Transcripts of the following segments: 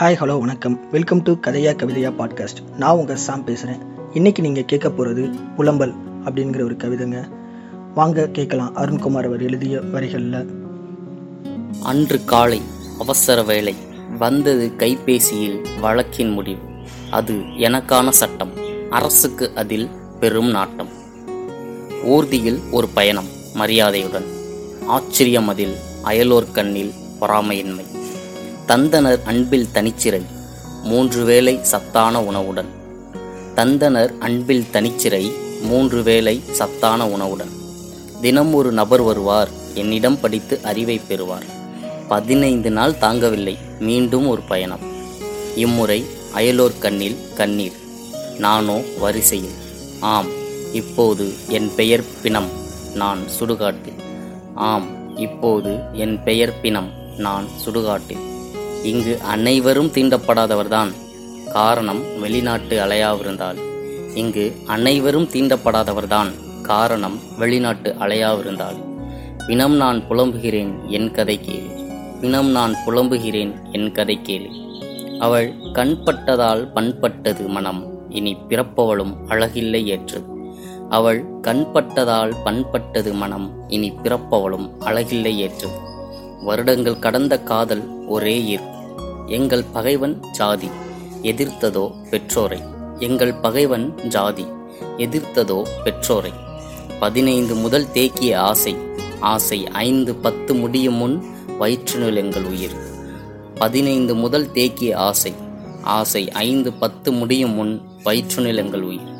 Hi hello வணக்கம். Welcome to கதையா கவிதையா பாட்காஸ்ட் நான் உங்கள் சாம் பேசுகிறேன் இன்றைக்கி நீங்கள் கேட்க போகிறது புலம்பல் அப்படிங்கிற ஒரு கவிதைங்க. வாங்க கேட்கலாம். அருண்குமார் அவர் எழுதிய வரிகளில். அன்று காலை அவசர வேலை வந்தது கைபேசியில் வழக்கின் முடிவு. அது எனக்கான சட்டம். அரசுக்கு அதில் பெரும் நாட்டம். ஊர்தியில் ஒரு பயணம் மரியாதையுடன். ஆச்சரியம் அதில் அயலோர் கண்ணில் பொறாமையின்மை. தந்தனர் அன்பில் தனிச்சிறை மூன்று வேளை சத்தான உணவுடன். தந்தனர் அன்பில் தனிச்சிறை மூன்று வேளை சத்தான உணவுடன். தினம் ஒரு நபர் வருவார் என்னிடம் படித்து அறிவை பெறுவார். பதினைந்து நாள் தாங்கவில்லை மீண்டும் ஒரு பயணம். இம்முறை அயலோர் கண்ணில் கண்ணீர் நானோ வரிசையில். ஆம் இப்போது என் பெயர் பிணம் நான் சுடுகாட்டில். ஆம் இப்போது என் பெயர் பிணம் நான் சுடுகாட்டில். இங்கு அனைவரும் தீண்டப்படாதவர்தான். காரணம் வெளிநாட்டு அலையாவிருந்தால். இங்கு அனைவரும் தீண்டப்படாதவர்தான். காரணம் வெளிநாட்டு அலையாவிருந்தால். பிணம் நான் புலம்புகிறேன் என் கதை கேளு. பிணம் நான் புலம்புகிறேன் என் கதை கேளு. அவள் கண்பட்டதால் பண்பட்டது மனம். இனி பிறப்பவளும் அழகில்லை ஏற்றது அவள் கண்பட்டதால் பண்பட்டது மனம். இனி பிறப்பவளும் அழகில்லை ஏற்றது வருடங்கள் கடந்த காதல் ஒரே ஈர்ப்பு எங்கள் பகைவன் ஜாதி எதிர்த்ததோ பெற்றோரை. எங்கள் பகைவன் ஜாதி எதிர்த்ததோ பெற்றோரை. பதினைந்து முதல் தேக்கிய ஆசை ஆசை ஐந்து பத்து முடியும் முன் வயிற்றுநில் எங்கள் உயிர். பதினைந்து முதல் தேக்கிய ஆசை ஆசை ஐந்து பத்து முடியும் முன் வயிற்றுநில் எங்கள் உயிர்.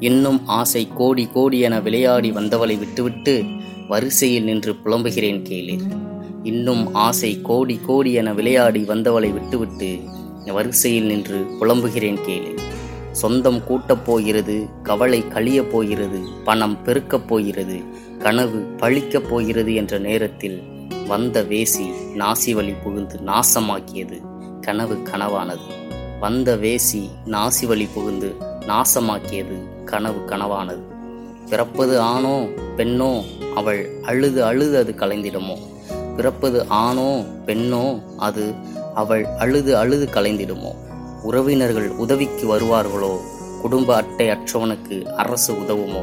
இன்னும் ஆசை கோடி கோடி என விளையாடி வந்தவளை விட்டுவிட்டு வரிசையில் நின்று புலம்புகிறேன் கேளீர். இன்னும் ஆசை கோடி கோடி என விளையாடி வந்தவளை விட்டுவிட்டு வரிசையில் நின்று புலம்புகிறேன் கேளு. சொந்தம் கூட்டப் போகிறது கவலை கழியப் போகிறது பணம் பெருக்கப் போகிறது கனவு பழிக்கப் போகிறது என்ற நேரத்தில் வந்த வேசி நாசி வழி புகுந்து நாசமாக்கியது கனவு கனவானது. வந்த வேசி நாசி வழி புகுந்து நாசமாக்கியது கனவு கனவானது. பிறப்பது ஆணோ பெண்ணோ அவள் அழுது அழுது அது கலைந்திடுமோ? பிறப்பது ஆணோ பெண்ணோ அது அவள் அழுது அழுது கலைந்திடுமோ? உறவினர்கள் உதவிக்கு வருவார்களோ? குடும்ப அட்டை அற்றவனுக்கு அரசு உதவுமோ?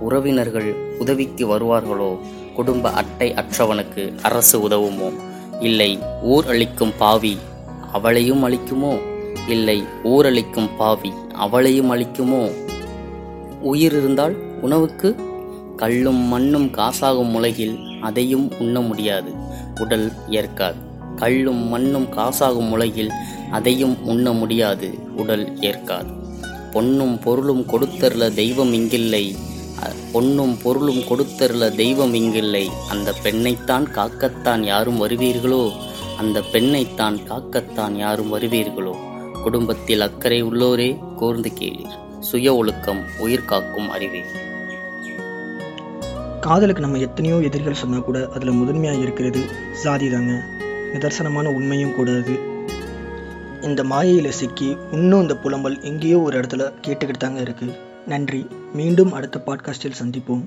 உறவினர்கள் உதவிக்கு வருவார்களோ? குடும்ப அட்டை அற்றவனுக்கு அரசு உதவுமோ? இல்லை ஊர் அளிக்கும் பாவி அவளையும் அளிக்குமோ? இல்லை ஊர் அளிக்கும் பாவி அவளையும் அளிக்குமோ? உயிர் இருந்தால் உணவுக்கு? கல்லும் மண்ணும் காசாகும் உலகில் அதையும் உண்ண முடியாது. உடல் ஏற்காது. கல்லும் மண்ணும் காசாகும் உலகில் அதையும் உண்ண முடியாது உடல் ஏற்காது. பொன்னும் பொருளும் கொடுத்தருள தெய்வம் இங்கில்லை பொன்னும் பொருளும் கொடுத்தருள தெய்வம் இங்கில்லை. அந்த பெண்ணைத்தான் காக்கத்தான் யாரும் வருவீர்களோ? அந்த பெண்ணைத்தான் காக்கத்தான் யாரும் வருவீர்களோ? குடும்பத்தில் அக்கறை உள்ளோரே? கூர்ந்து கேளீர். சுய ஒழுக்கம் உயிர் காக்கும் அறிவே. காதலுக்கு நம்ம எத்தனையோ எதிரிகள் சொன்னால் கூட அதில் முதன்மையாக இருக்கிறது சாதி தாங்க. நிதர்சனமான உண்மையும் கூட அது. இந்த மாயையில் சிக்கி இன்னும் இந்த புலம்பல் எங்கேயோ ஒரு இடத்துல கேட்டுக்கிட்டு தாங்க இருக்குது நன்றி. மீண்டும் அடுத்த பாட்காஸ்டில் சந்திப்போம்.